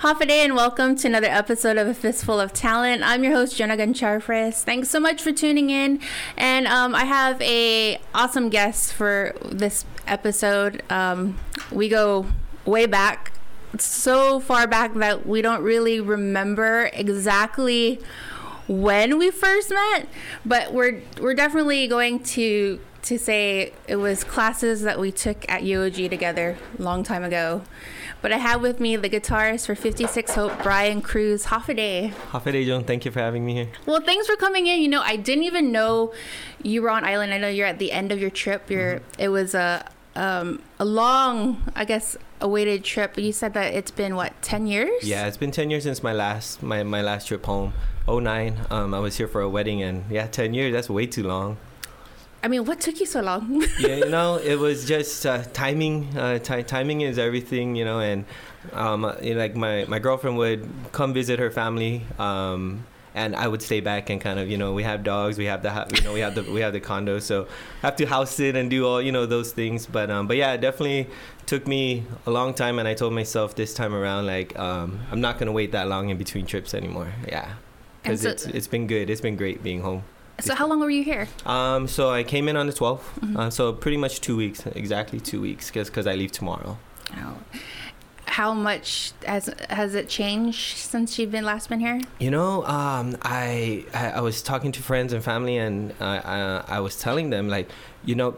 Hafa adai and welcome to another episode of A Fistful of Talent. I'm your host, Jonah Gancharfres. Thanks so much for tuning in. And um, I have a awesome guest for this episode. Um, we go way back, so far back that we don't really remember exactly when we first met, but we're we're definitely going to to say it was classes that we took at UOG together a long time ago. But I have with me the guitarist for 56 Hope, Brian Cruz. Hafa adai. Half a day, Joan. Thank you for having me here. Well, thanks for coming in. You know, I didn't even know you were on island. I know you're at the end of your trip. You're. Mm-hmm. It was a um, a long, I guess, awaited trip. But you said that it's been what 10 years? Yeah, it's been 10 years since my last my my last trip home. 09. Um, I was here for a wedding, and yeah, 10 years. That's way too long. I mean, what took you so long? yeah, you know, it was just uh, timing. Uh, t- timing is everything, you know. And um, you know, like my my girlfriend would come visit her family, um, and I would stay back and kind of, you know, we have dogs, we have the, you know, we have the we have the condo, so I have to house sit and do all, you know, those things. But um, but yeah, it definitely took me a long time, and I told myself this time around, like, um, I'm not gonna wait that long in between trips anymore. Yeah, because so, it's it's been good. It's been great being home. So how long were you here? Um, so I came in on the 12th. Mm-hmm. Uh, so pretty much two weeks, exactly two weeks, because I leave tomorrow. Oh. How much has has it changed since you've been last been here? You know, um, I, I, I was talking to friends and family, and uh, I, I was telling them like, you know,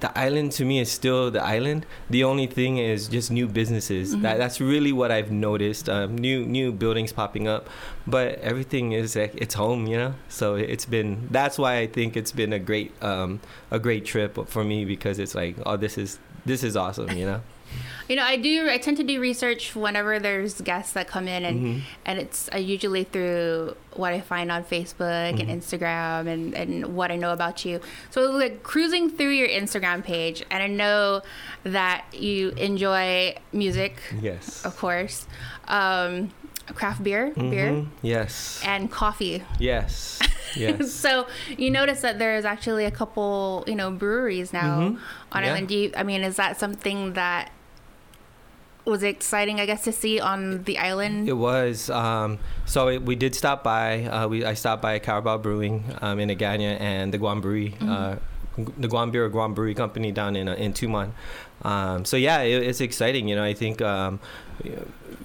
the island to me is still the island. The only thing is just new businesses. Mm-hmm. That that's really what I've noticed. Um, new new buildings popping up, but everything is like it's home, you know. So it's been that's why I think it's been a great um, a great trip for me because it's like oh this is this is awesome, you know. You know, I do. I tend to do research whenever there's guests that come in, and mm-hmm. and it's uh, usually through what I find on Facebook mm-hmm. and Instagram, and and what I know about you. So like cruising through your Instagram page, and I know that you enjoy music. Yes, of course. Um, craft beer, mm-hmm. beer, yes, and coffee. Yes. Yes. so you notice that there's actually a couple, you know, breweries now mm-hmm. on yeah. island. Do you, I mean, is that something that was exciting, I guess, to see on the island? It was. Um, so it, we did stop by. Uh, we I stopped by Carabao Brewing um, in Agana and the Guam Brewery, mm-hmm. uh, the Guam Beer Guam Brewery Company down in uh, in Tumon. Um, so yeah, it, it's exciting. You know, I think um,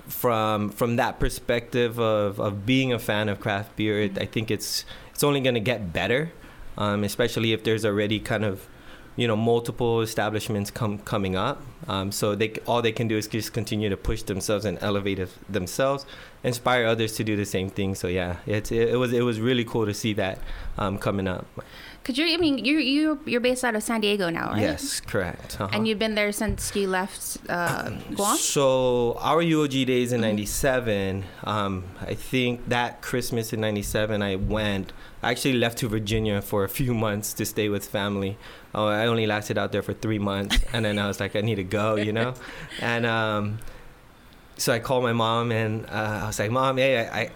from from that perspective of, of being a fan of craft beer, it, I think it's it's only going to get better, um, especially if there's already kind of you know multiple establishments come coming up. Um, so they all they can do is just continue to push themselves and elevate themselves inspire others to do the same thing. So yeah it, it was it was really cool to see that um, coming up because you're, I mean, you're you you're based out of San Diego now, right? Yes, correct. Uh-huh. And you've been there since you left uh, Guam. So our UOG days in '97. Mm-hmm. Um, I think that Christmas in '97, I went. I actually left to Virginia for a few months to stay with family. Oh, I only lasted out there for three months, and then I was like, I need to go, you know, and um, so I called my mom and uh, I was like, Mom, hey, I, I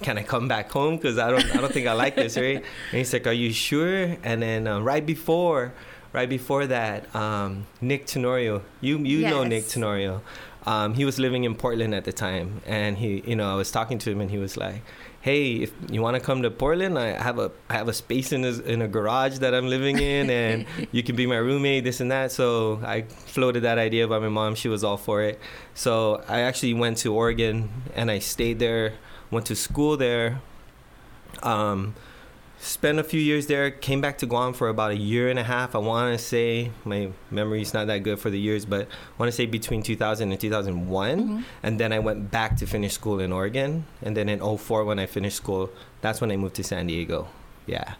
can I come back home? Because I don't, I don't think I like this, right? And he's like, Are you sure? And then uh, right before, right before that, um, Nick Tenorio, you you yes. know Nick Tenorio. Um, he was living in Portland at the time, and he, you know, I was talking to him, and he was like, "Hey, if you want to come to Portland, I have a I have a space in a, in a garage that I'm living in, and you can be my roommate, this and that." So I floated that idea by my mom; she was all for it. So I actually went to Oregon, and I stayed there went to school there. Um, spent a few years there. Came back to Guam for about a year and a half. I want to say my memory's not that good for the years, but I want to say between 2000 and 2001. Mm-hmm. And then I went back to finish school in Oregon. And then in 04 when I finished school, that's when I moved to San Diego. Yeah.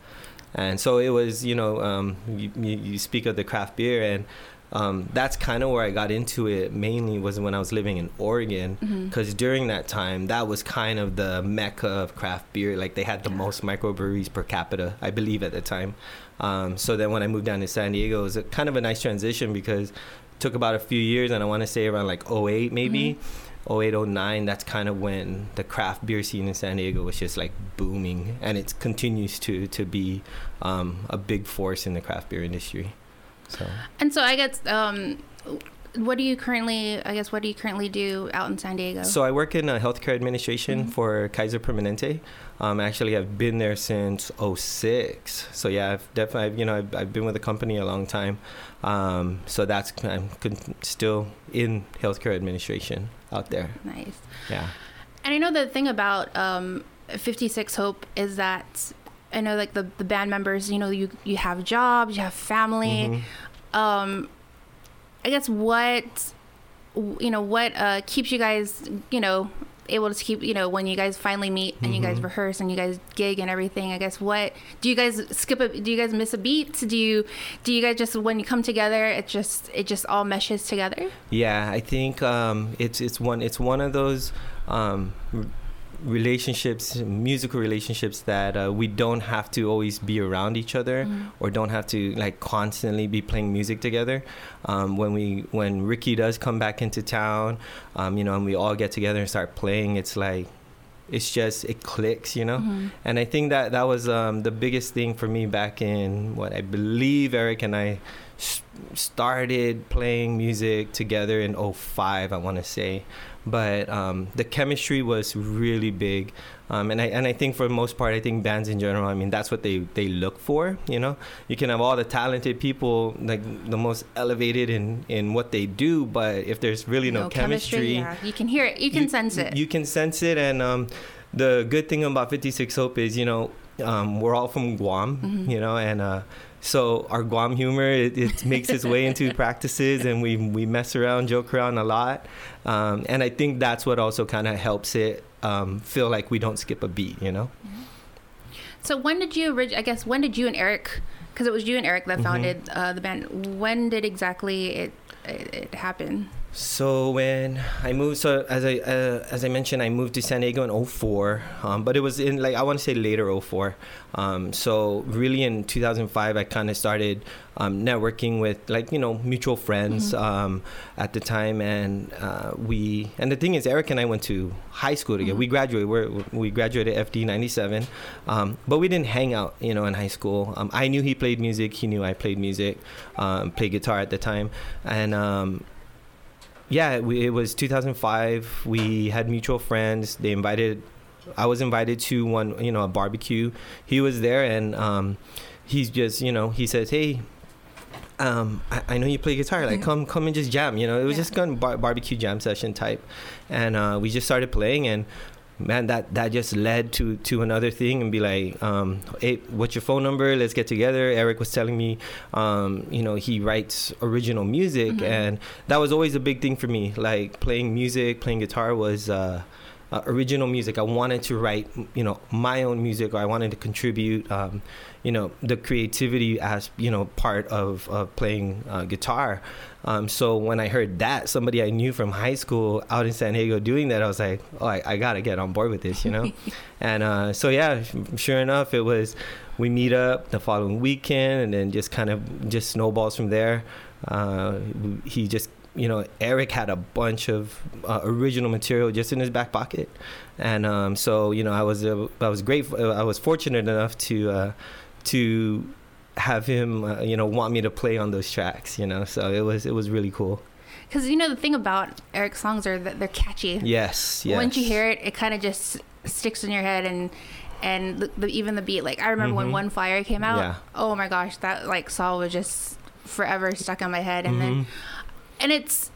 And so it was, you know, um, you, you speak of the craft beer and um, that's kind of where I got into it mainly was when I was living in Oregon because mm-hmm. during that time that was kind of the mecca of craft beer like they had the yeah. most microbreweries per capita I believe at the time um, so then when I moved down to San Diego it was a, kind of a nice transition because it took about a few years and I want to say around like 08 maybe mm-hmm. 08 09 that's kind of when the craft beer scene in San Diego was just like booming and it continues to to be um, a big force in the craft beer industry so. And so I guess um, what do you currently? I guess what do you currently do out in San Diego? So I work in uh, healthcare administration Mhm. for Kaiser Permanente. Um, actually, I've been there since 06. So yeah, I've definitely, I've, you know, I've, I've been with the company a long time. Um, so that's I'm con- still in healthcare administration out there. nice. Yeah. And I know the thing about um, 56 Hope is that I know like the, the band members, you know, you you have jobs, you have family. Mhm. Um, I guess what you know what uh, keeps you guys, you know, able to keep you know when you guys finally meet and you guys Mhm. rehearse and you guys gig and everything. I guess what do you guys skip? A, do you guys miss a beat? Do you do you guys just when you come together, it just it just all meshes together? Yeah, I think um, it's it's one it's one of those um, relationships, musical relationships that uh, we don't have to always be around each other Mhm. or don't have to like constantly be playing music together. Um, when we when Ricky does come back into town, um, you know, and we all get together and start playing, it's like it's just it clicks, you know. Mhm. And I think that that was um, the biggest thing for me back in what I believe Eric and I s- started playing music together in 05, I want to say. But um, the chemistry was really big. Um, and I and I think for the most part, I think bands in general, I mean, that's what they, they look for. You know, you can have all the talented people, like the most elevated in, in what they do, but if there's really no, chemistry, yeah, you can hear it, you can sense it. you can sense it, and um, the good thing about 56 Hope is, you know, um, we're all from Guam, Mhm. you know, and uh, so our Guam humor it, it makes its way into practices, and we we mess around, joke around a lot, um, and I think that's what also kind of helps it um, feel like we don't skip a beat, you know. So when did you I guess when did you and Eric because it was you and Eric that Mhm. founded uh, the band. When did exactly it it, it happen? So when I moved, so as I uh, as I mentioned, I moved to San Diego in 04, um, but it was in like I want to say later 04. Um, so really in 2005, I kind of started um, networking with like you know mutual friends Mhm. um, at the time, and uh, we and the thing is, Eric and I went to high school together. Mhm. We graduated. We're, we graduated FD 97, um, but we didn't hang out, you know, in high school. Um, I knew he played music. He knew I played music, um, played guitar at the time, and um, yeah, we, it was 2005. We had mutual friends. They invited. I was invited to one, you know, a barbecue. He was there, and um, he's just, you know, he says, "Hey, um, I, I know you play guitar. Like, Mhm. come, come and just jam." You know, it was Yeah. just kind of bar- barbecue jam session type, and uh, we just started playing and. Man, that, that just led to, to another thing and be like, um, hey, what's your phone number? Let's get together. Eric was telling me, um, you know, he writes original music, Mhm. and that was always a big thing for me. Like playing music, playing guitar was uh, uh, original music. I wanted to write, you know, my own music, or I wanted to contribute, um, you know, the creativity as you know part of, of playing uh, guitar. Um, so when I heard that somebody I knew from high school out in San Diego doing that, I was like, oh, I, I gotta get on board with this, you know. and uh, so yeah, sure enough, it was. We meet up the following weekend, and then just kind of just snowballs from there. Uh, he just you know, Eric had a bunch of uh, original material just in his back pocket, and um, so you know, I was uh, I was grateful. I was fortunate enough to uh, to have him, uh, you know, want me to play on those tracks. You know, so it was it was really cool. Because you know the thing about Eric's songs are that they're catchy. Yes, yes. Once you hear it, it kind of just sticks in your head and. And the, the, even the beat, like I remember when Mhm. One Fire came out. Yeah. Oh my gosh, that like song was just forever stuck in my head. And then Mhm. And it's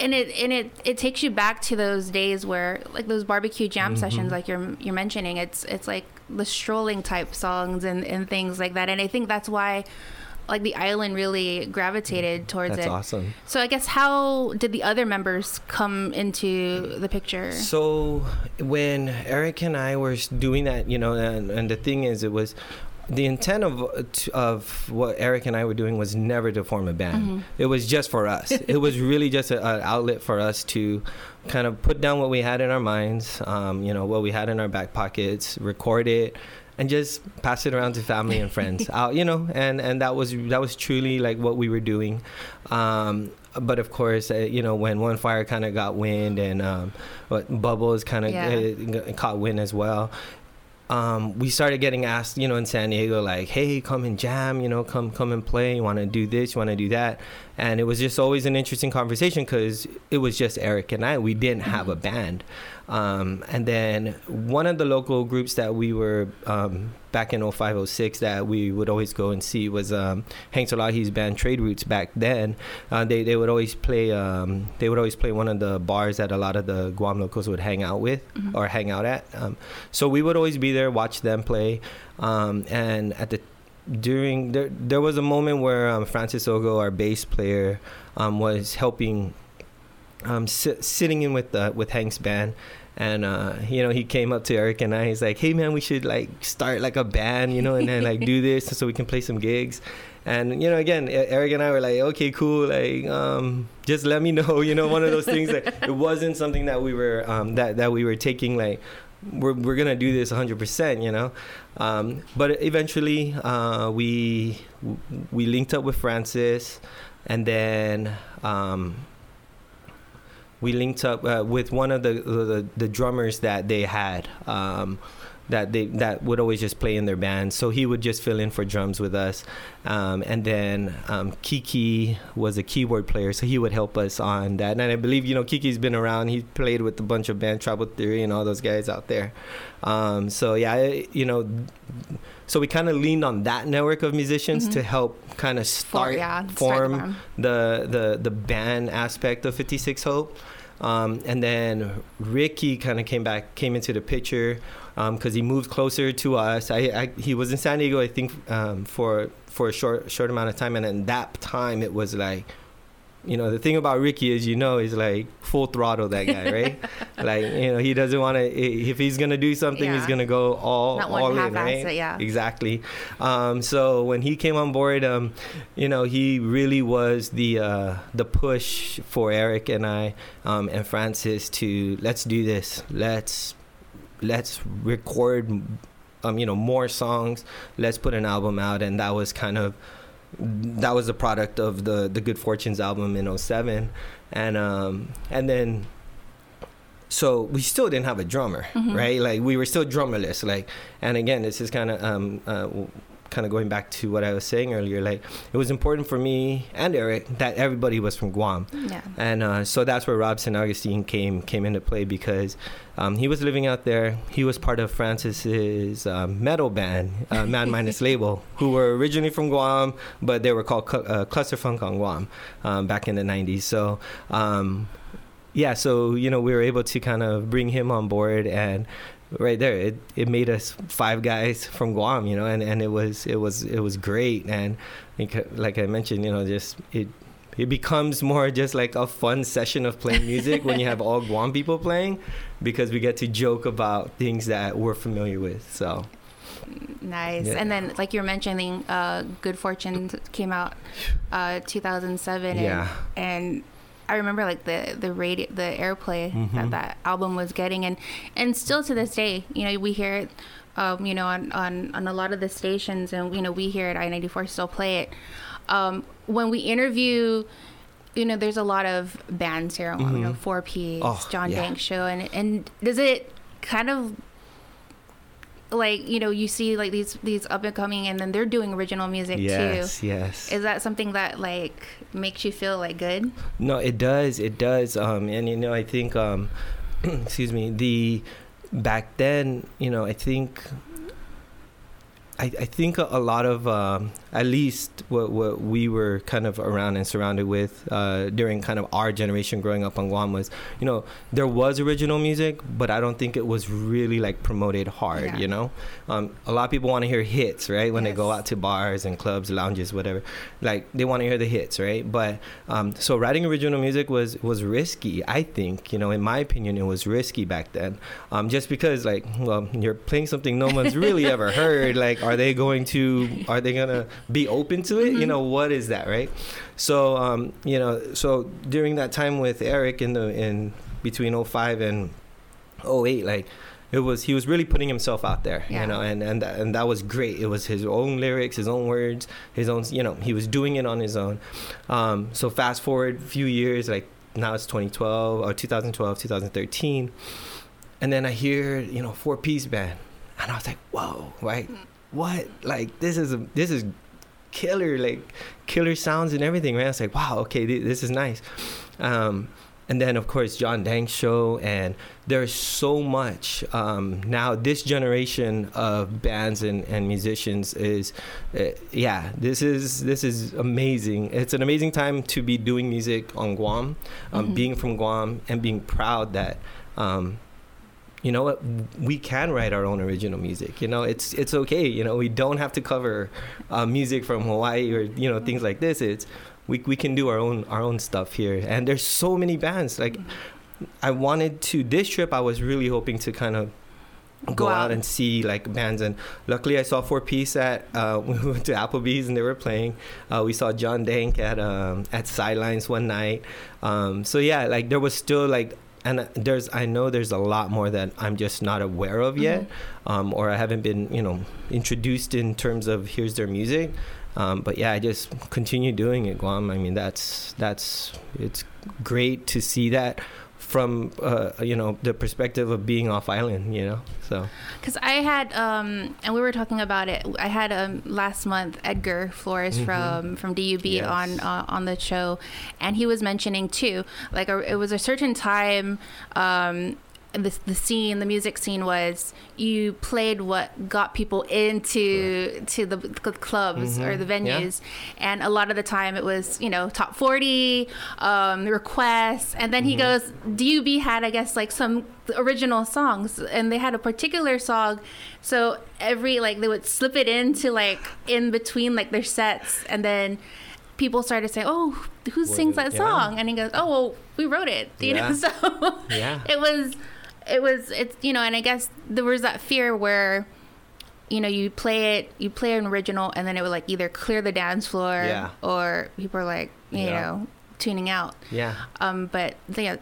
and it and it it takes you back to those days where like those barbecue jam Mhm. sessions like you're you're mentioning it's it's like the strolling type songs and and things like that and i think that's why like the island really gravitated towards it. That's it awesome. so i guess how did the other members come into the picture So when Eric and I were doing that, you know, and, and the thing is, it was the intent of of what Eric and I were doing was never to form a band. Mhm. It was just for us. it was really just an outlet for us to kind of put down what we had in our minds, um, you know, what we had in our back pockets, record it, and just pass it around to family and friends. Out, you know, and and that was that was truly like what we were doing. Um, but of course, uh, you know, when One Fire kind of got wind and um, Bubbles kind of Yeah. uh, caught wind as well. Um, we started getting asked, you know, in San Diego, like, "Hey, come and jam, you know, come come and play. You want to do this? You want to do that?" And it was just always an interesting conversation because it was just Eric and I. We didn't have a band. Um, and then one of the local groups that we were um, back in 0506 that we would always go and see was um, Hank Salahi's band Trade Roots back then. Uh, they, they would always play um, they would always play one of the bars that a lot of the Guam locals would hang out with Mhm. or hang out at. Um, so we would always be there, watch them play. Um, and at the during there there was a moment where um, Francis Ogo, our bass player, um, was helping um, sit, sitting in with uh, with Hank's band, and uh, you know he came up to Eric and I. He's like, "Hey man, we should like start like a band, you know, and then like do this so we can play some gigs." And you know, again, Eric and I were like, "Okay, cool. Like, um, just let me know." You know, one of those things that it wasn't something that we were um, that that we were taking like. We're, we're gonna do this 100%, you know, um, but eventually uh, we we linked up with Francis, and then um, we linked up uh, with one of the, the the drummers that they had um, that they that would always just play in their band. So he would just fill in for drums with us, um, and then um, Kiki was a keyboard player, so he would help us on that. And I believe you know Kiki's been around. He played with a bunch of band Trouble Theory and all those guys out there. Um, so yeah, you know. So we kind of leaned on that network of musicians Mhm. to help kind of For, start yeah, start the form the the the band aspect of 56 Hope. Um, and then Ricky kind of came back, came into the picture because he moved closer to us. I, I he was in San Diego, I think, um, for for a short short amount of time, and at that time it was like, you know, the thing about Ricky is, you know, is like full throttle that guy, right? like you know, he doesn't want to. If he's gonna do something, he's gonna go all Not all in, right? it, yeah. Exactly. Um, so when he came on board, um, you know, he really was the uh, the push for Eric and I um, and Francis to let's do this. Let's let's record, um, you know, more songs. Let's put an album out, and that was kind of that was the product of the the Good Fortunes album in 07. and um, and then. So we still didn't have a drummer, Mhm. right? Like we were still drummerless. Like, and again, this is kind of um, uh, kind of going back to what I was saying earlier. Like, it was important for me and Eric that everybody was from Guam, Yeah. and uh, so that's where Robson Augustine came came into play because um, he was living out there. He was part of Francis's um, metal band, uh, Man Minus Label, who were originally from Guam, but they were called Cl- uh, Cluster Funk on Guam um, back in the '90s. So. Um, yeah, so you know we were able to kind of bring him on board, and right there, it, it made us five guys from Guam, you know, and, and it was it was it was great, and like, I mentioned, you know, just it it becomes more just like a fun session of playing music when you have all Guam people playing, because we get to joke about things that we're familiar with. So Nice. Yeah. And then, like you're mentioning, uh, Good Fortune came out uh, 2007. And, Yeah. And I remember like the the radio, the airplay Mhm. that that album was getting, and and still to this day, you know, we hear it, um, you know, on, on on a lot of the stations, and you know, we here at I ninety four still play it. Um, when we interview. You know, there's a lot of bands here. You know, Mhm. Four Ps, Oh, John yeah. Dank Show, and and does it kind of like you know you see like these these up and coming and then they're doing original music too. yes, yes. is that something that like makes you feel like good No, it does. It does. Um, and you know, I think, um, excuse me, the back then, you know, I think, I, I think a, a lot of, um, at least what what we were kind of around and surrounded with uh, during kind of our generation growing up on Guam was, you know, there was original music, but I don't think it was really like promoted hard. Yeah. You know, um, a lot of people want to hear hits, right? When they go out to bars and clubs, lounges, whatever like they want to hear the hits right but um, so writing original music was was risky i think you know in my opinion it was risky back then um, just because like well you're playing something no one's really ever heard like are they going to are they gonna be open to it you Mhm. know what is that right so um, you know so during that time with eric in the in between 05 and 08 like it was he was really putting himself out there Yeah. you know and and that, and that was great it was his own lyrics his own words his own you know he was doing it on his own um, so fast forward a few years like now it's 2012 or 2012 2013 and then i hear you know four piece band and I was like, whoa, right? What? Like this is a, this is killer, like killer sounds and everything, right? I was like, wow, okay, th- this is nice. Um, and then of course John Dank show, and there's so much um, now. This generation of bands and, and musicians is, uh, yeah, this is this is amazing. It's an amazing time to be doing music on Guam, um, Mhm. being from Guam, and being proud that. Um, you know what? We can write our own original music you know? It's it's okay you know? We don't have to cover uh, music from hawaii or you know things like this. It's we, we can do our own our own stuff here. And there's so many bands. Like i wanted to this trip i was really hoping to kind of go, out. and see like bands. And luckily i saw four piece at uh we went to applebee's and they were playing. Uh, we saw john dank at um at sidelines one night. Um so yeah like there was still like and there's i know there's a lot more that i'm just not aware of yet um, or i haven't been you know introduced in terms of here's their music. Um, but yeah i just continue doing it guam. I mean that's that's it's great to see that from uh, you know the perspective of being off island you know so Because I had, um, and we were talking about it. I had um, last month Edgar Flores Mhm. from from DUB Yes. on uh, on the show, and he was mentioning too, like a, it was a certain time. Um, the, the scene, the music scene was you played what got people into to the, the clubs or Mhm. the Yeah. venues, and a lot of the time it was you know top forty um, requests, and then he Mhm. goes, DUB had I guess like some original songs, and they had a particular song, so every like they would slip it into like in between like their sets, and then people started saying, "Oh, who sings that yeah. song?" And he goes, "Oh, well, we wrote it." You Yeah. know, so yeah it was it was it's you know and i guess there was that fear where you know you play it you play an original and then it would like either clear the dance floor Yeah. or people are like you Yeah. know tuning out yeah um but yeah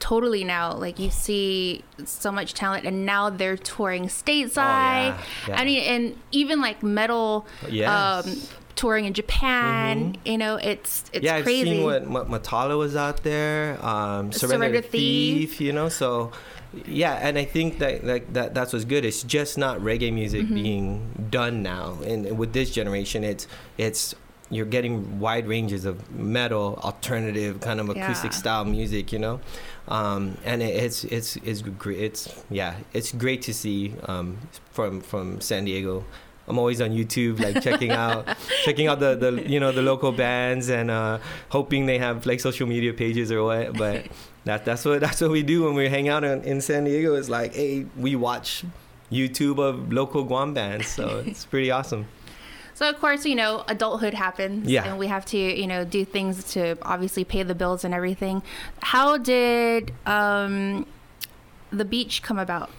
totally now like you see so much talent and now they're touring stateside Oh, yeah. i mean and even like metal Yes. um touring in japan you know it's it's yeah, I've crazy seen what, what Matala was out there, um, Surrender, Surrender Thief, Thief. you know. So, yeah, and I think that like that that's what's good. It's just not reggae music Mm-hmm. being done now, and with this generation, it's it's you're getting wide ranges of metal, alternative, kind of acoustic Yeah. style music, you know. Um, and it, it's it's it's great. It's yeah, it's great to see um, from from San Diego. I'm always on YouTube, like checking out, checking out the, the you know the local bands and uh, hoping they have like social media pages or what. But that that's what that's what we do when we hang out in, in San Diego. It's like, hey, we watch YouTube of local Guam bands, so it's pretty awesome. So of course, you know, adulthood happens, Yeah. and we have to, you know, do things to obviously pay the bills and everything. How did um, the beach come about?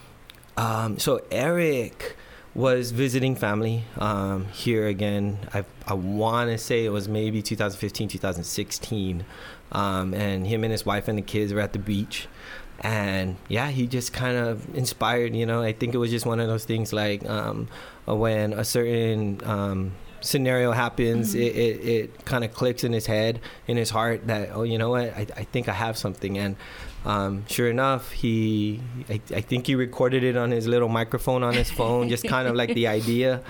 Um, so Eric was visiting family um, here again. I I want to say it was maybe 2015, 2016, um, and him and his wife and the kids were at the beach. And yeah, he just kind of inspired. You know, I think it was just one of those things like um, when a certain um, scenario happens, Mhm. it, it, it kind of clicks in his head, in his heart that oh, you know what, I, I think I have something. And um, sure enough, he I, I think he recorded it on his little microphone on his phone, just kind of like the idea.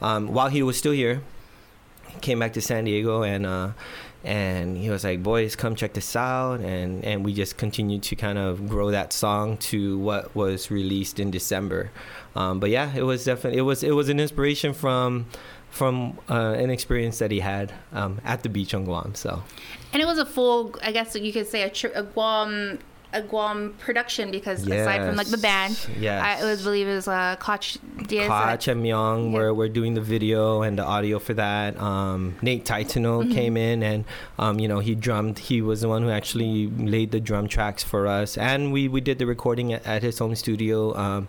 Um, while he was still here, he came back to San Diego and uh, and he was like, "Boys, come check this out." And and we just continued to kind of grow that song to what was released in December. Um, but yeah, it was definitely it was it was an inspiration from from uh, an experience that he had um, at the beach on Guam. So And it was a full, I guess you could say, a, tri- a Guam, a Guam production because aside from like the band, yes. I was believe it was uh, Koch Diaz. Koch and Myung Yeah. were, were doing the video and the audio for that. Um, Nate Titano Mhm. came in and, um, you know, he drummed. He was the one who actually laid the drum tracks for us. And we, we did the recording at, at his home studio um,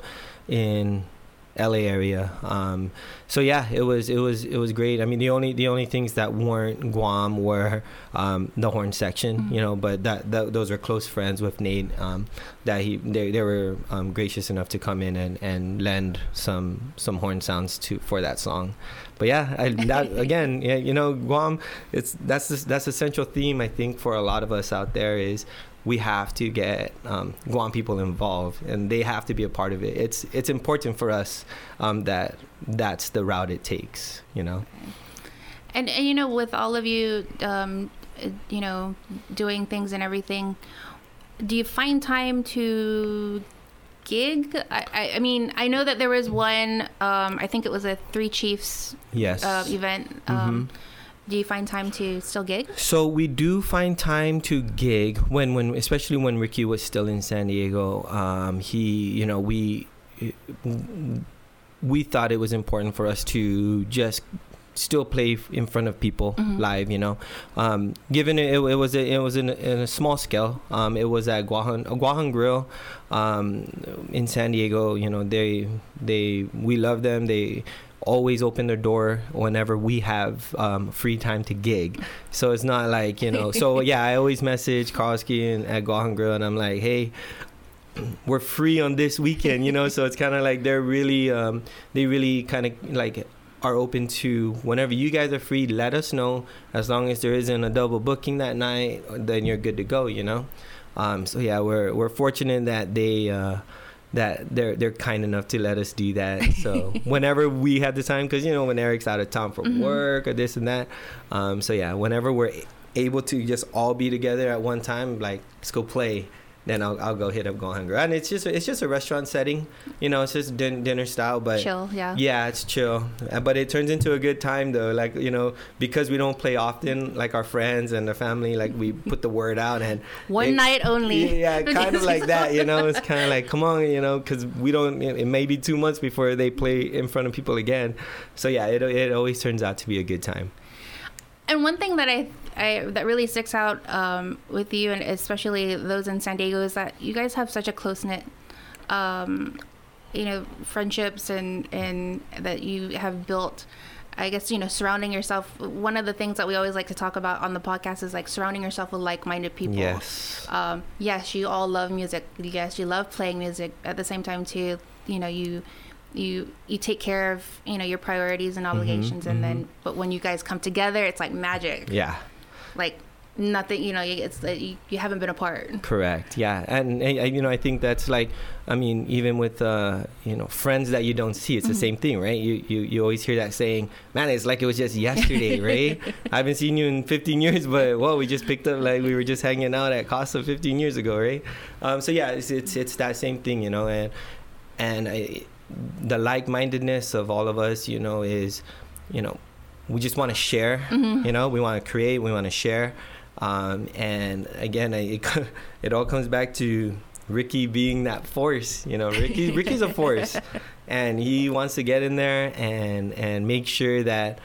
in LA area. Um, so yeah, it was it was it was great. I mean, the only the only things that weren't Guam were um, the horn section, Mhm. you know, but that, that those were close friends with Nate. Um, that he they, they were um, gracious enough to come in and, and lend some some horn sounds to for that song. But yeah, I, that again, yeah, you know, Guam. It's that's the, that's the central theme I think for a lot of us out there is we have to get um, Guam people involved, and they have to be a part of it. It's it's important for us um, that that's the route it takes. You know. And, and you know, with all of you, um, you know, doing things and everything, do you find time to gig? I, I, I mean, I know that there was one. Um, I think it was a Three Chiefs Yes. uh, event. Um, Do you find time to still gig? So we do find time to gig when, when especially when Ricky was still in San Diego. Um, he, you know, we we thought it was important for us to just still play in front of people Mhm. live. You know, um, given it, it, was a, it was in a, in a small scale. Um, it was at Guahan Guahan Grill um, in San Diego. You know, they they we love them. They always open their door whenever we have um, free time to gig. So it's not like you know. So yeah, I always message Karski and at Guahan Grill, and I'm like, hey. We're free on this weekend, you know, so it's kind of like they're really, um, they really kind of like are open to whenever you guys are free. Let us know. As long as there isn't a double booking that night, then you're good to go, you know. Um, so yeah, we're we're fortunate that they uh, that they're they're kind enough to let us do that. So whenever we have the time, because you know when Eric's out of town for Mhm. work or this and that. Um, so yeah, whenever we're able to just all be together at one time, like let's go play. Then I'll, I'll go hit up Go Hungry, and it's just it's just a restaurant setting, you know. It's just din- dinner style, but Chill, yeah. yeah, it's chill, Uh, but it turns into a good time though. Like you know, because we don't play often, like our friends and the family, like we put the word out and One it- night only. Yeah, yeah, kind of like that. You know, it's kind of like come on, you know, because we don't. It may be two months before they play in front of people again. So yeah, it it always turns out to be a good time. And one thing that I, I that really sticks out um, with you, and especially those in San Diego, is that you guys have such a close knit, um, you know, friendships and and that you have built. I guess you know, surrounding yourself. One of the things that we always like to talk about on the podcast is like surrounding yourself with like-minded people. Yes. Um, yes, you all love music. Yes, you love playing music. At the same time, too, you know, you you you take care of you know your priorities and obligations, and then but when you guys come together, it's like magic. Yeah. Like nothing, you know, it's like you, you haven't been apart. Correct. Yeah, and, uh, you know, I think that's like, I mean, even with uh, you know friends that you don't see, it's the Mhm. same thing, right? You, you you always hear that saying, "Man, it's like it was just yesterday, right?" I haven't seen you in 15 years, but well, we just picked up like we were just hanging out at Costa 15 years ago, right? Um, so yeah, it's, it's it's that same thing, you know, and and I, the like-mindedness of all of us, you know, is, you know, we just want to share Mhm. you know we want to create we want to share um, and again it, it all comes back to ricky being that force you know ricky ricky's a force and he wants to get in there and and make sure that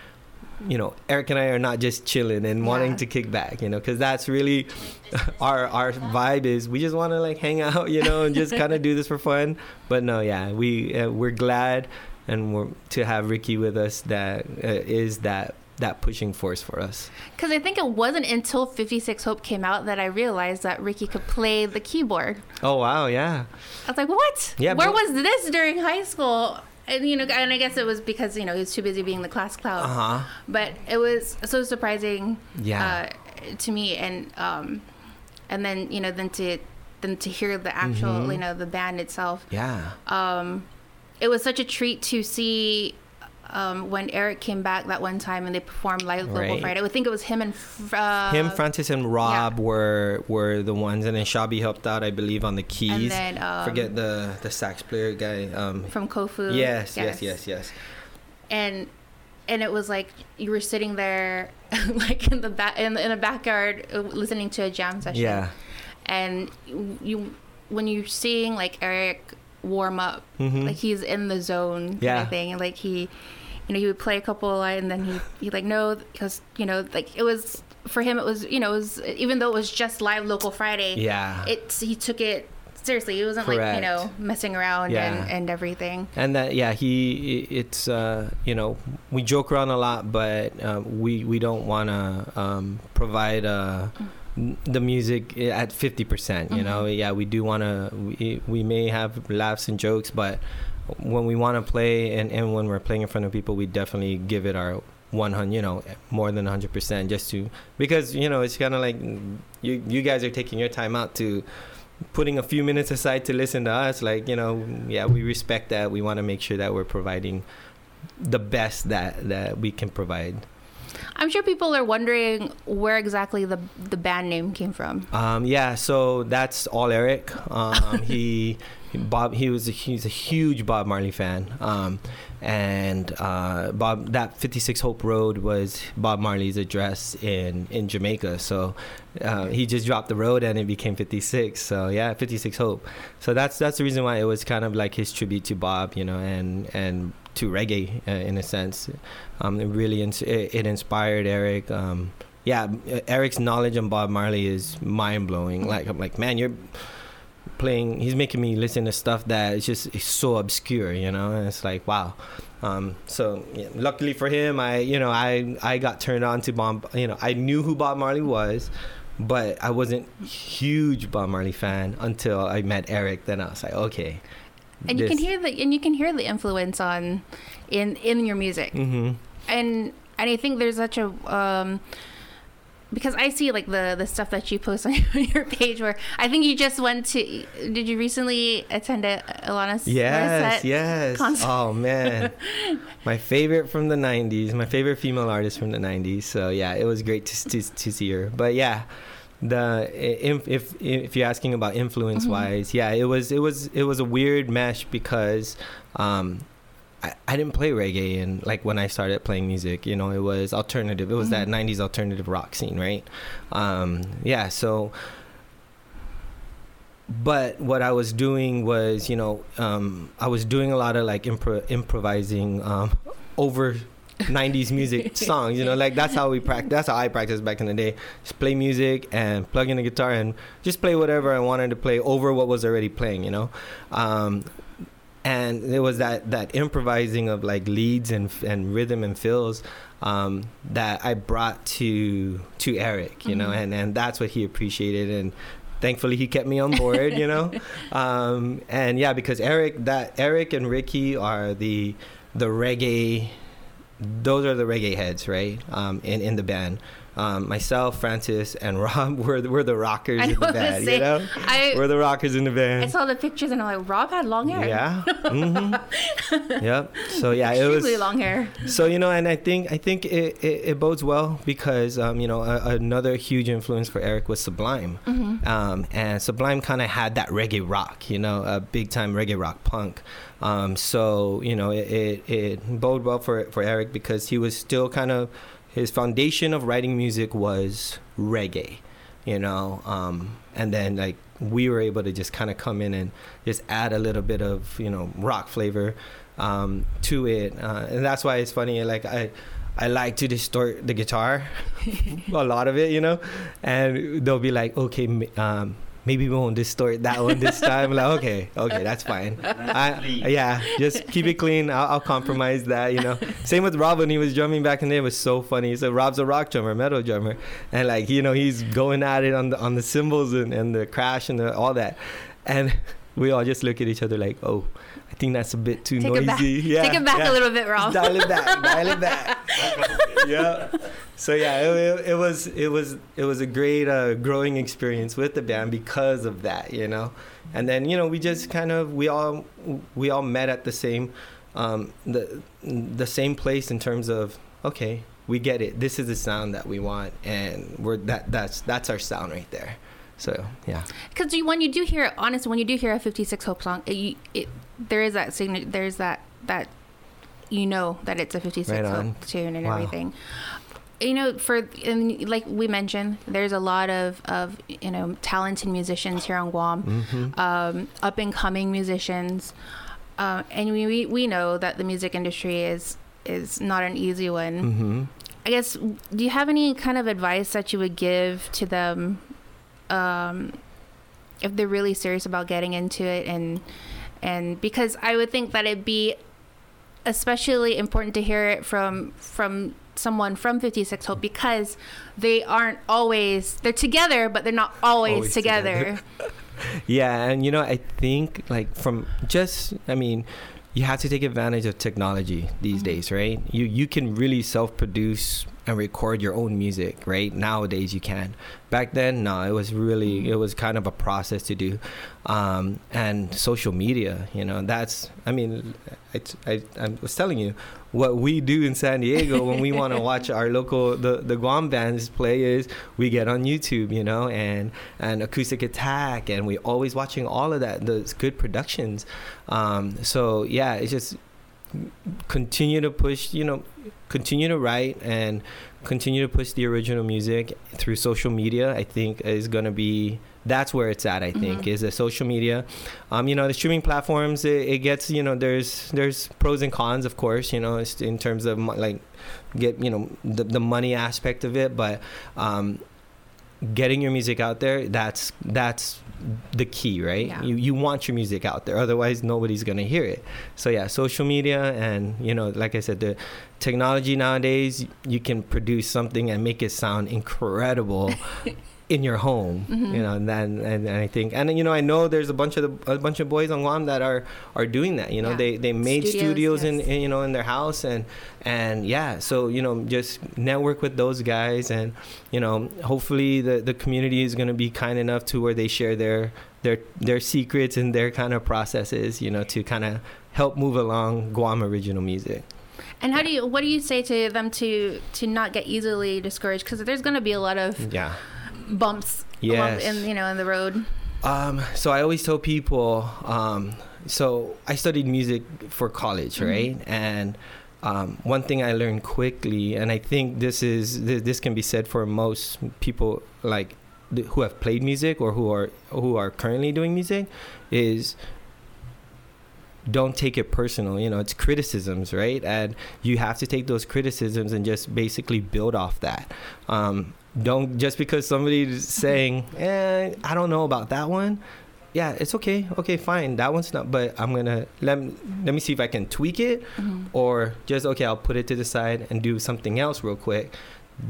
you know eric and i are not just chilling and wanting Yeah. to kick back you know because that's really our our vibe is we just want to like hang out you know and just kind of do this for fun but no yeah we uh, we're glad and to have ricky with us that uh, is that that pushing force for us Because I think it wasn't until 56 Hope came out that I realized that Ricky could play the keyboard. oh wow yeah I was like, what? Yeah, Where but- was this during high school? And you know, and I guess it was because you know he was too busy being the class clown. uh-huh But it was so surprising yeah uh, to me, and um, and then you know then to then to hear the actual Mhm. you know the band itself. yeah Um, it was such a treat to see. Um, when Eric came back that one time and they performed live Global Right. Friday, I would think it was him and uh, him francis and rob were were the ones. And then shabby helped out i believe on the and keys then um, forget the the sax player guy um from Kofu. yes yes yes. yes and and it was like you were sitting there like in the back in, in a backyard uh, listening to a jam session. Yeah. And you when you're seeing like eric warm up Mhm. like he's in the zone kind Yeah. of thing and like he you know he would play a couple of lines and then he he like no because you know like it was for him it was you know it was even though it was just live local friday yeah it he took it seriously it wasn't like you know messing around Yeah. and, and everything and that yeah he it's uh you know we joke around a lot but uh, we we don't want to um provide uh n- the music eh, at 50% you know? Mm-hmm. Yeah we do want to we, we may have laughs and jokes but when we want to play and, and when we're playing in front of people we definitely give it our 100 you know more than 100% just to because you know it's kind of like you you guys are taking your time out to putting a few minutes aside to listen to us like you know yeah we respect that. We want to make sure that we're providing the best that that we can provide I'm sure people are wondering where exactly the the band name came from. Um, yeah, so that's all Eric. Um, he Bob he was a, he's a huge Bob Marley fan. Um, and uh, Bob that 56 Hope Road was Bob Marley's address in in Jamaica. So uh, he just dropped the road and it became 56. So yeah, 56 Hope. So that's that's the reason why it was kind of like his tribute to Bob, you know, and and to reggae uh, in a sense. Um, it really ins- it, inspired Eric. Um, yeah, Eric's knowledge on Bob Marley is mind blowing. Like I'm like, man, you're playing. He's making me listen to stuff that is just so obscure, you know. And it's like, wow. Um, so yeah, luckily for him, I you know I I got turned on to Bob. You know, I knew who Bob Marley was. But I wasn't huge Bob Marley fan until I met Eric. Then I was like, okay, and you can hear the and you can hear the influence on in in your music mm-hmm. and and i think there's such a um because I see like the the stuff that you post on your page where I think you just went to did you recently attend a Alanis Yes, yes. Concert? Oh man. my favorite from the 90s, my favorite female artist from the 90s. So yeah, it was great to to, to see her. But yeah, the if if if you're asking about influence mm-hmm. wise, yeah, it was it was it was a weird mesh because um, I, I didn't play reggae and like when I started playing music, you know, it was alternative. It was mm-hmm. that '90s alternative rock scene, right? Um, yeah, so. But what I was doing was, you know, um, I was doing a lot of like impro- improvising um, over 90s music songs you know like that's how we practice that's how i practiced back in the day. Just play music and plug in the guitar and just play whatever i wanted to play over what was already playing you know? Um, and it was that that improvising of like leads and and rhythm and fills um, that I brought to to Eric, you mm-hmm. know, and and that's what he appreciated and thankfully he kept me on board you know? Um, and yeah because eric that eric and ricky are the the reggae those are the reggae heads, right? Um, in in the band. Um, myself, Francis, and Rob were were the rockers in the band. Say, you know, I, we're the rockers in the band. I saw the pictures and I'm like, Rob had long hair. Yeah. Mm-hmm. yep. So yeah, it was long hair. So you know, and I think I think it, it, it bodes well because um, you know a, another huge influence for Eric was Sublime, mm-hmm. um, and Sublime kind of had that reggae rock, you know, a big time reggae rock punk. Um, so you know, it, it, it bode well for for Eric because he was still kind of his foundation of writing music was reggae, you know, um, and then like we were able to just kind of come in and just add a little bit of you know rock flavor um, to it, uh, and that's why it's funny. Like I. I like to distort the guitar, a lot of it, you know, and they'll be like, okay, um, maybe we won't distort that one this time. like, okay, okay, that's fine. I, yeah, just keep it clean. I'll, I'll, compromise that, you know. Same with Rob when he was drumming back in the day. It was so funny. So Rob's a rock drummer, metal drummer, and like you know he's going at it on the on the cymbals and, and the crash and the, all that, and we all just look at each other like, oh, I think that's a bit too Take noisy. It yeah, Take it back yeah. a little bit, Rob. Dial it back. Dial it back. yeah. So yeah, it, it, was it was it was a great uh, growing experience with the band because of that, you know. And then you know we just kind of we all we all met at the same um, the the same place in terms of okay we get it this is the sound that we want and we're that that's that's our sound right there so yeah. Because when you do hear, honestly, when you do hear a 56 Hope song, it, it there is that signature. There's that that you know that it's a 56 right tune and wow. everything. You know, for and like we mentioned, there's a lot of of you know talented musicians here on Guam, mm-hmm. um, up and coming musicians, uh, and we we know that the music industry is is not an easy one. Mm-hmm. I guess, do you have any kind of advice that you would give to them um, if they're really serious about getting into it and and because I would think that it'd be especially important to hear it from from someone from 56 Hope because they aren't always they're together but they're not always, always together. together. yeah, and you know I think like from just I mean you have to take advantage of technology these Mm-hmm. days, right? You you can really self-produce and record your own music, right? Nowadays you can. Back then, no, it was really Mm-hmm. it was kind of a process to do, um, and social media, you know, that's I mean, it's, I I was telling you what we do in San Diego when we want to watch our local the the Guam bands play is we get on YouTube, you know, and and Acoustic Attack, and we always watching all of that, those good productions. Um, so yeah, it's just continue to push, you know, continue to write and continue to push the original music through social media. I think is going to be that's where it's at. I think Mhm. is the social media. Um, you know, the streaming platforms. It, it gets you know there's there's pros and cons, of course. You know, it's in terms of like get you know the the money aspect of it, but um, getting your music out there that's that's the key right Yeah. you you want your music out there otherwise nobody's going to hear it so yeah social media and you know like i said the technology nowadays you can produce something and make it sound incredible in your home Mhm. you know and then and, and i think and you know i know there's a bunch of the, a bunch of boys on guam that are are doing that you know Yeah. they they made Studios, studios, in, yes. in you know in their house and and yeah so you know just network with those guys and you know hopefully the the community is going to be kind enough to where they share their their their secrets and their kind of processes you know to kind of help move along guam original music And how do you? What do you say to them to to not get easily discouraged? Because there's going to be a lot of yeah bumps Yes. in you know in the road. Um, so I always tell people, um, so I studied music for college, Mhm. right? And um, one thing I learned quickly, and I think this is this, this can be said for most people, like th- who have played music or who are who are currently doing music, is don't take it personal. You know, it's criticisms, right? And you have to take those criticisms and just basically build off that. Um, don't just because somebody's saying, eh, I don't know about that one. Yeah, it's okay. Okay, fine. That one's not. But I'm gonna let me, let me see if I can tweak it, Mhm. or just okay, I'll put it to the side and do something else real quick.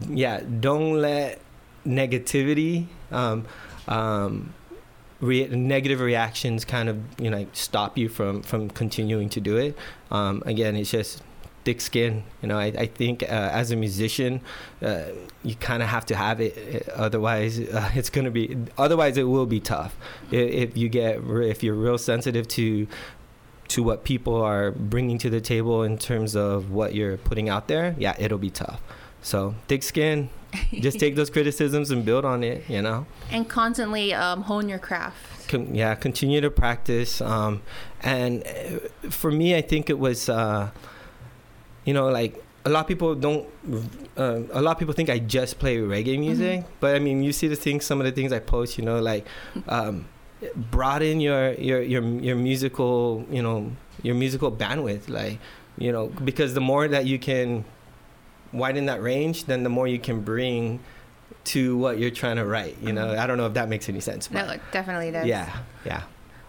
Yeah, don't let negativity, um, um, re- negative reactions, kind of you know stop you from from continuing to do it. Um, again, it's just thick skin. You know, I, I think uh, as a musician, uh, you kind of have to have it. uh, Otherwise, uh, it's gonna be. Otherwise, it will be tough. If, if you get, if you're real sensitive to to what people are bringing to the table in terms of what you're putting out there, yeah, it'll be tough. So thick skin. Just take those criticisms and build on it. You know. and constantly um, hone your craft. Con- yeah, continue to practice. Um, and uh, for me, I think it was, uh, you know, like a lot of people don't. Uh, a lot of people think I just play reggae music, but I mean, you see the things, some of the things I post. You know, like um, broaden your your your your musical, you know, your musical bandwidth. Like, you know, because the more that you can widen that range, then the more you can bring to what you're trying to write. You know, I don't know if that makes any sense. but- No, it definitely does. yeah, yeah.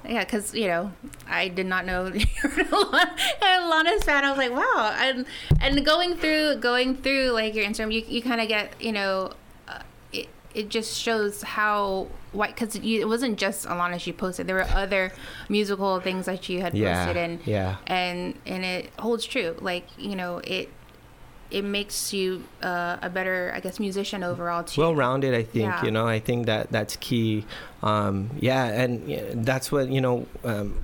Yeah, because you know, I did not know you were a Lana's fan. I was like, wow, and and going through going through like your Instagram, you you kind of get you know, uh, it it just shows how white because it wasn't just Alana she posted. There were other musical things that you had Yeah, posted, and yeah. and and it holds true. Like you know, it it makes you uh, a better, I guess, musician overall too. well rounded i think Yeah. you know i think that that's key um yeah and that's what you know um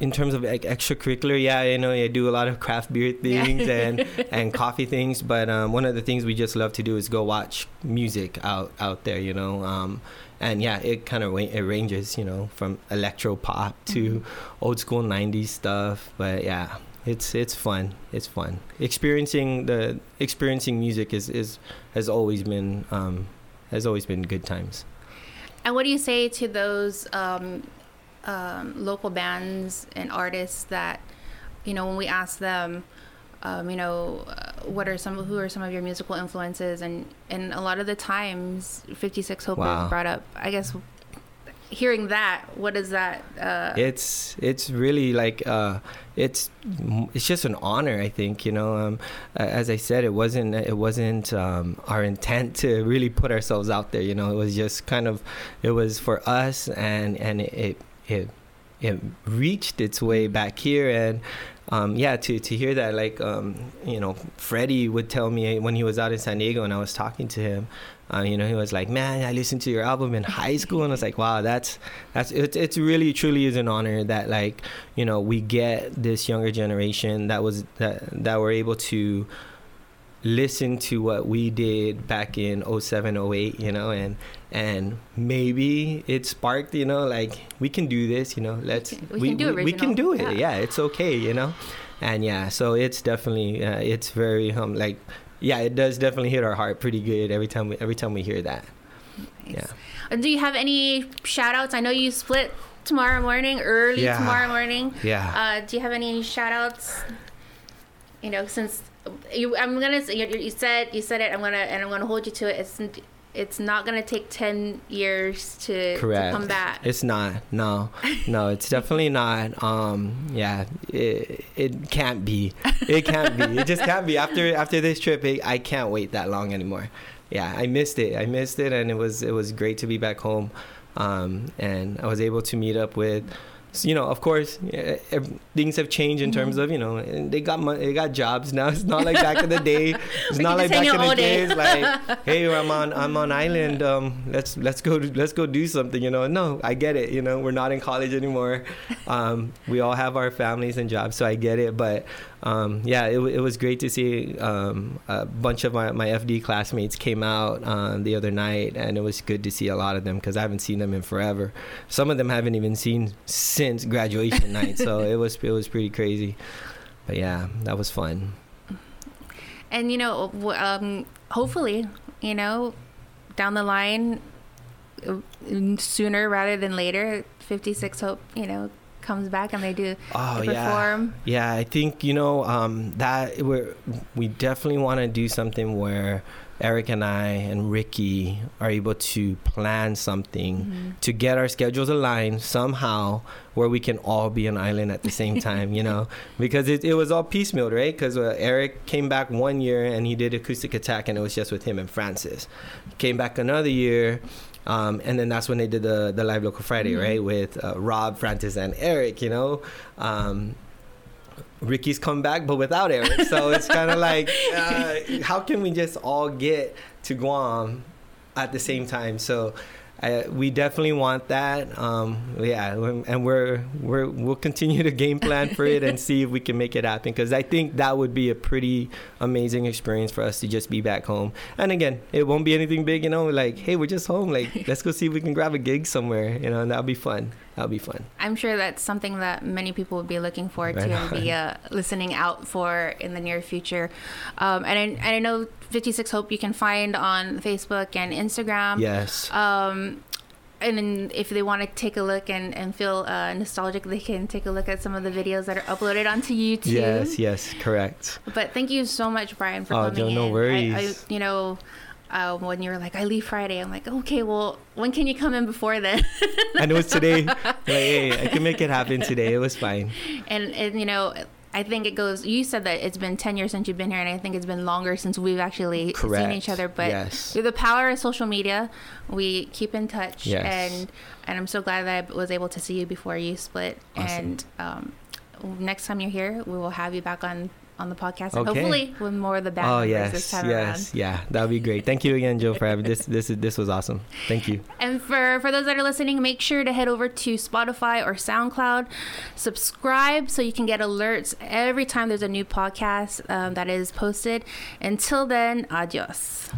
in terms of like, extracurricular yeah you know i do a lot of craft beer Yeah. things and and coffee things but um, one of the things we just love to do is go watch music out out there you know um and yeah it kind of it ranges you know from electro pop to Mhm. old school 90s stuff but yeah it's it's fun it's fun experiencing the experiencing music is is has always been um has always been good times And what do you say to those um, um, local bands and artists that, you know, when we ask them, um, you know, uh, what are some who are some of your musical influences, and and a lot of the times, Fifty Six Hope Wow. is brought up. I guess hearing that, what is that? Uh, it's it's really like uh it's it's just an honor i think you know um as i said it wasn't it wasn't um our intent to really put ourselves out there you know it was just kind of it was for us and and it it, it it reached its way back here and um, yeah, to, to hear that, like, um, you know, Freddie would tell me when he was out in San Diego and I was talking to him, uh, you know, he was like, man, I listened to your album in high school. And I was like, wow, that's, that's, it, it's really, truly is an honor that, like, you know, we get this younger generation that was, that, that were able to, listen to what we did back in 07 08 you know and and maybe it sparked you know like we can do this you know let's we, we can do we, we, can do it yeah. yeah. it's okay you know and yeah so it's definitely uh, it's very um like yeah it does definitely hit our heart pretty good every time we every time we hear that nice. yeah and do you have any shout outs i know you split tomorrow morning early yeah. tomorrow morning yeah uh, do you have any shout outs you know since you, I'm gonna. You, you said you said it. I'm gonna and I'm gonna hold you to it. It's it's not gonna take ten years to, Correct. to come back. It's not. No, no, it's definitely not. Um, yeah, it it can't be. It can't be. It just can't be. After after this trip, it, I can't wait that long anymore. Yeah, I missed it. I missed it, and it was it was great to be back home. Um, and I was able to meet up with so, you know, of course, things have changed in mm-hmm. terms of you know they got money, they got jobs now. It's not like back in the day. It's not like back in the day. days like, hey, I'm on I'm on island. Um, let's let's go let's go do something. You know, no, I get it. You know, we're not in college anymore. Um, we all have our families and jobs, so I get it. But um, yeah, it, it was great to see um, a bunch of my, my FD classmates came out uh, the other night, and it was good to see a lot of them because I haven't seen them in forever. Some of them haven't even seen since graduation night, so it was it was pretty crazy. But yeah, that was fun. And you know, um, hopefully, you know, down the line, uh, sooner rather than later, 56 Hope, you know, comes back and they do oh, they perform. Yeah. yeah, I think you know um, that we we definitely want to do something where Eric and I and Ricky are able to plan something mm-hmm. to get our schedules aligned somehow where we can all be an island at the same time, you know, because it, it was all piecemeal, right? Because uh, Eric came back one year and he did Acoustic Attack and it was just with him and Francis. Came back another year um, and then that's when they did the the live local Friday, mm-hmm. right, with uh, Rob, Francis, and Eric. You know, um, Ricky's come back, but without Eric. So it's kind of like, uh, how can we just all get to Guam at the same time? So I, we definitely want that. Um, yeah, and we're we're we'll continue to game plan for it and see if we can make it happen because I think that would be a pretty amazing experience for us to just be back home. And again, it won't be anything big, you know. Like, hey, we're just home. Like, let's go see if we can grab a gig somewhere, you know, and that'll be fun. That'll be fun. I'm sure that's something that many people would be looking forward right to on. and be uh, listening out for in the near future. Um, and I, and I know 56 Hope you can find on Facebook and Instagram. Yes. Um, and if they want to take a look and, and feel uh, nostalgic, they can take a look at some of the videos that are uploaded onto YouTube. Yes, yes, correct. But thank you so much, Brian, for oh, coming no, no worries. I, I, you know, uh, when you were like, I leave Friday, I'm like, okay, well, when can you come in before then? and it was today. Like, hey, I can make it happen today. It was fine. And, and you know, I think it goes. You said that it's been ten years since you've been here, and I think it's been longer since we've actually Correct. seen each other. But yes. through the power of social media, we keep in touch, yes. and and I'm so glad that I was able to see you before you split. Awesome. And um, next time you're here, we will have you back on on the podcast, and hopefully with more of the band oh, yes, this time yes, around. yeah, that would be great. Thank you again, Joe, for having this. This is this was awesome. Thank you. And for for those that are listening, make sure to head over to Spotify or SoundCloud, subscribe so you can get alerts every time there's a new podcast um, that is posted. Until then, adios.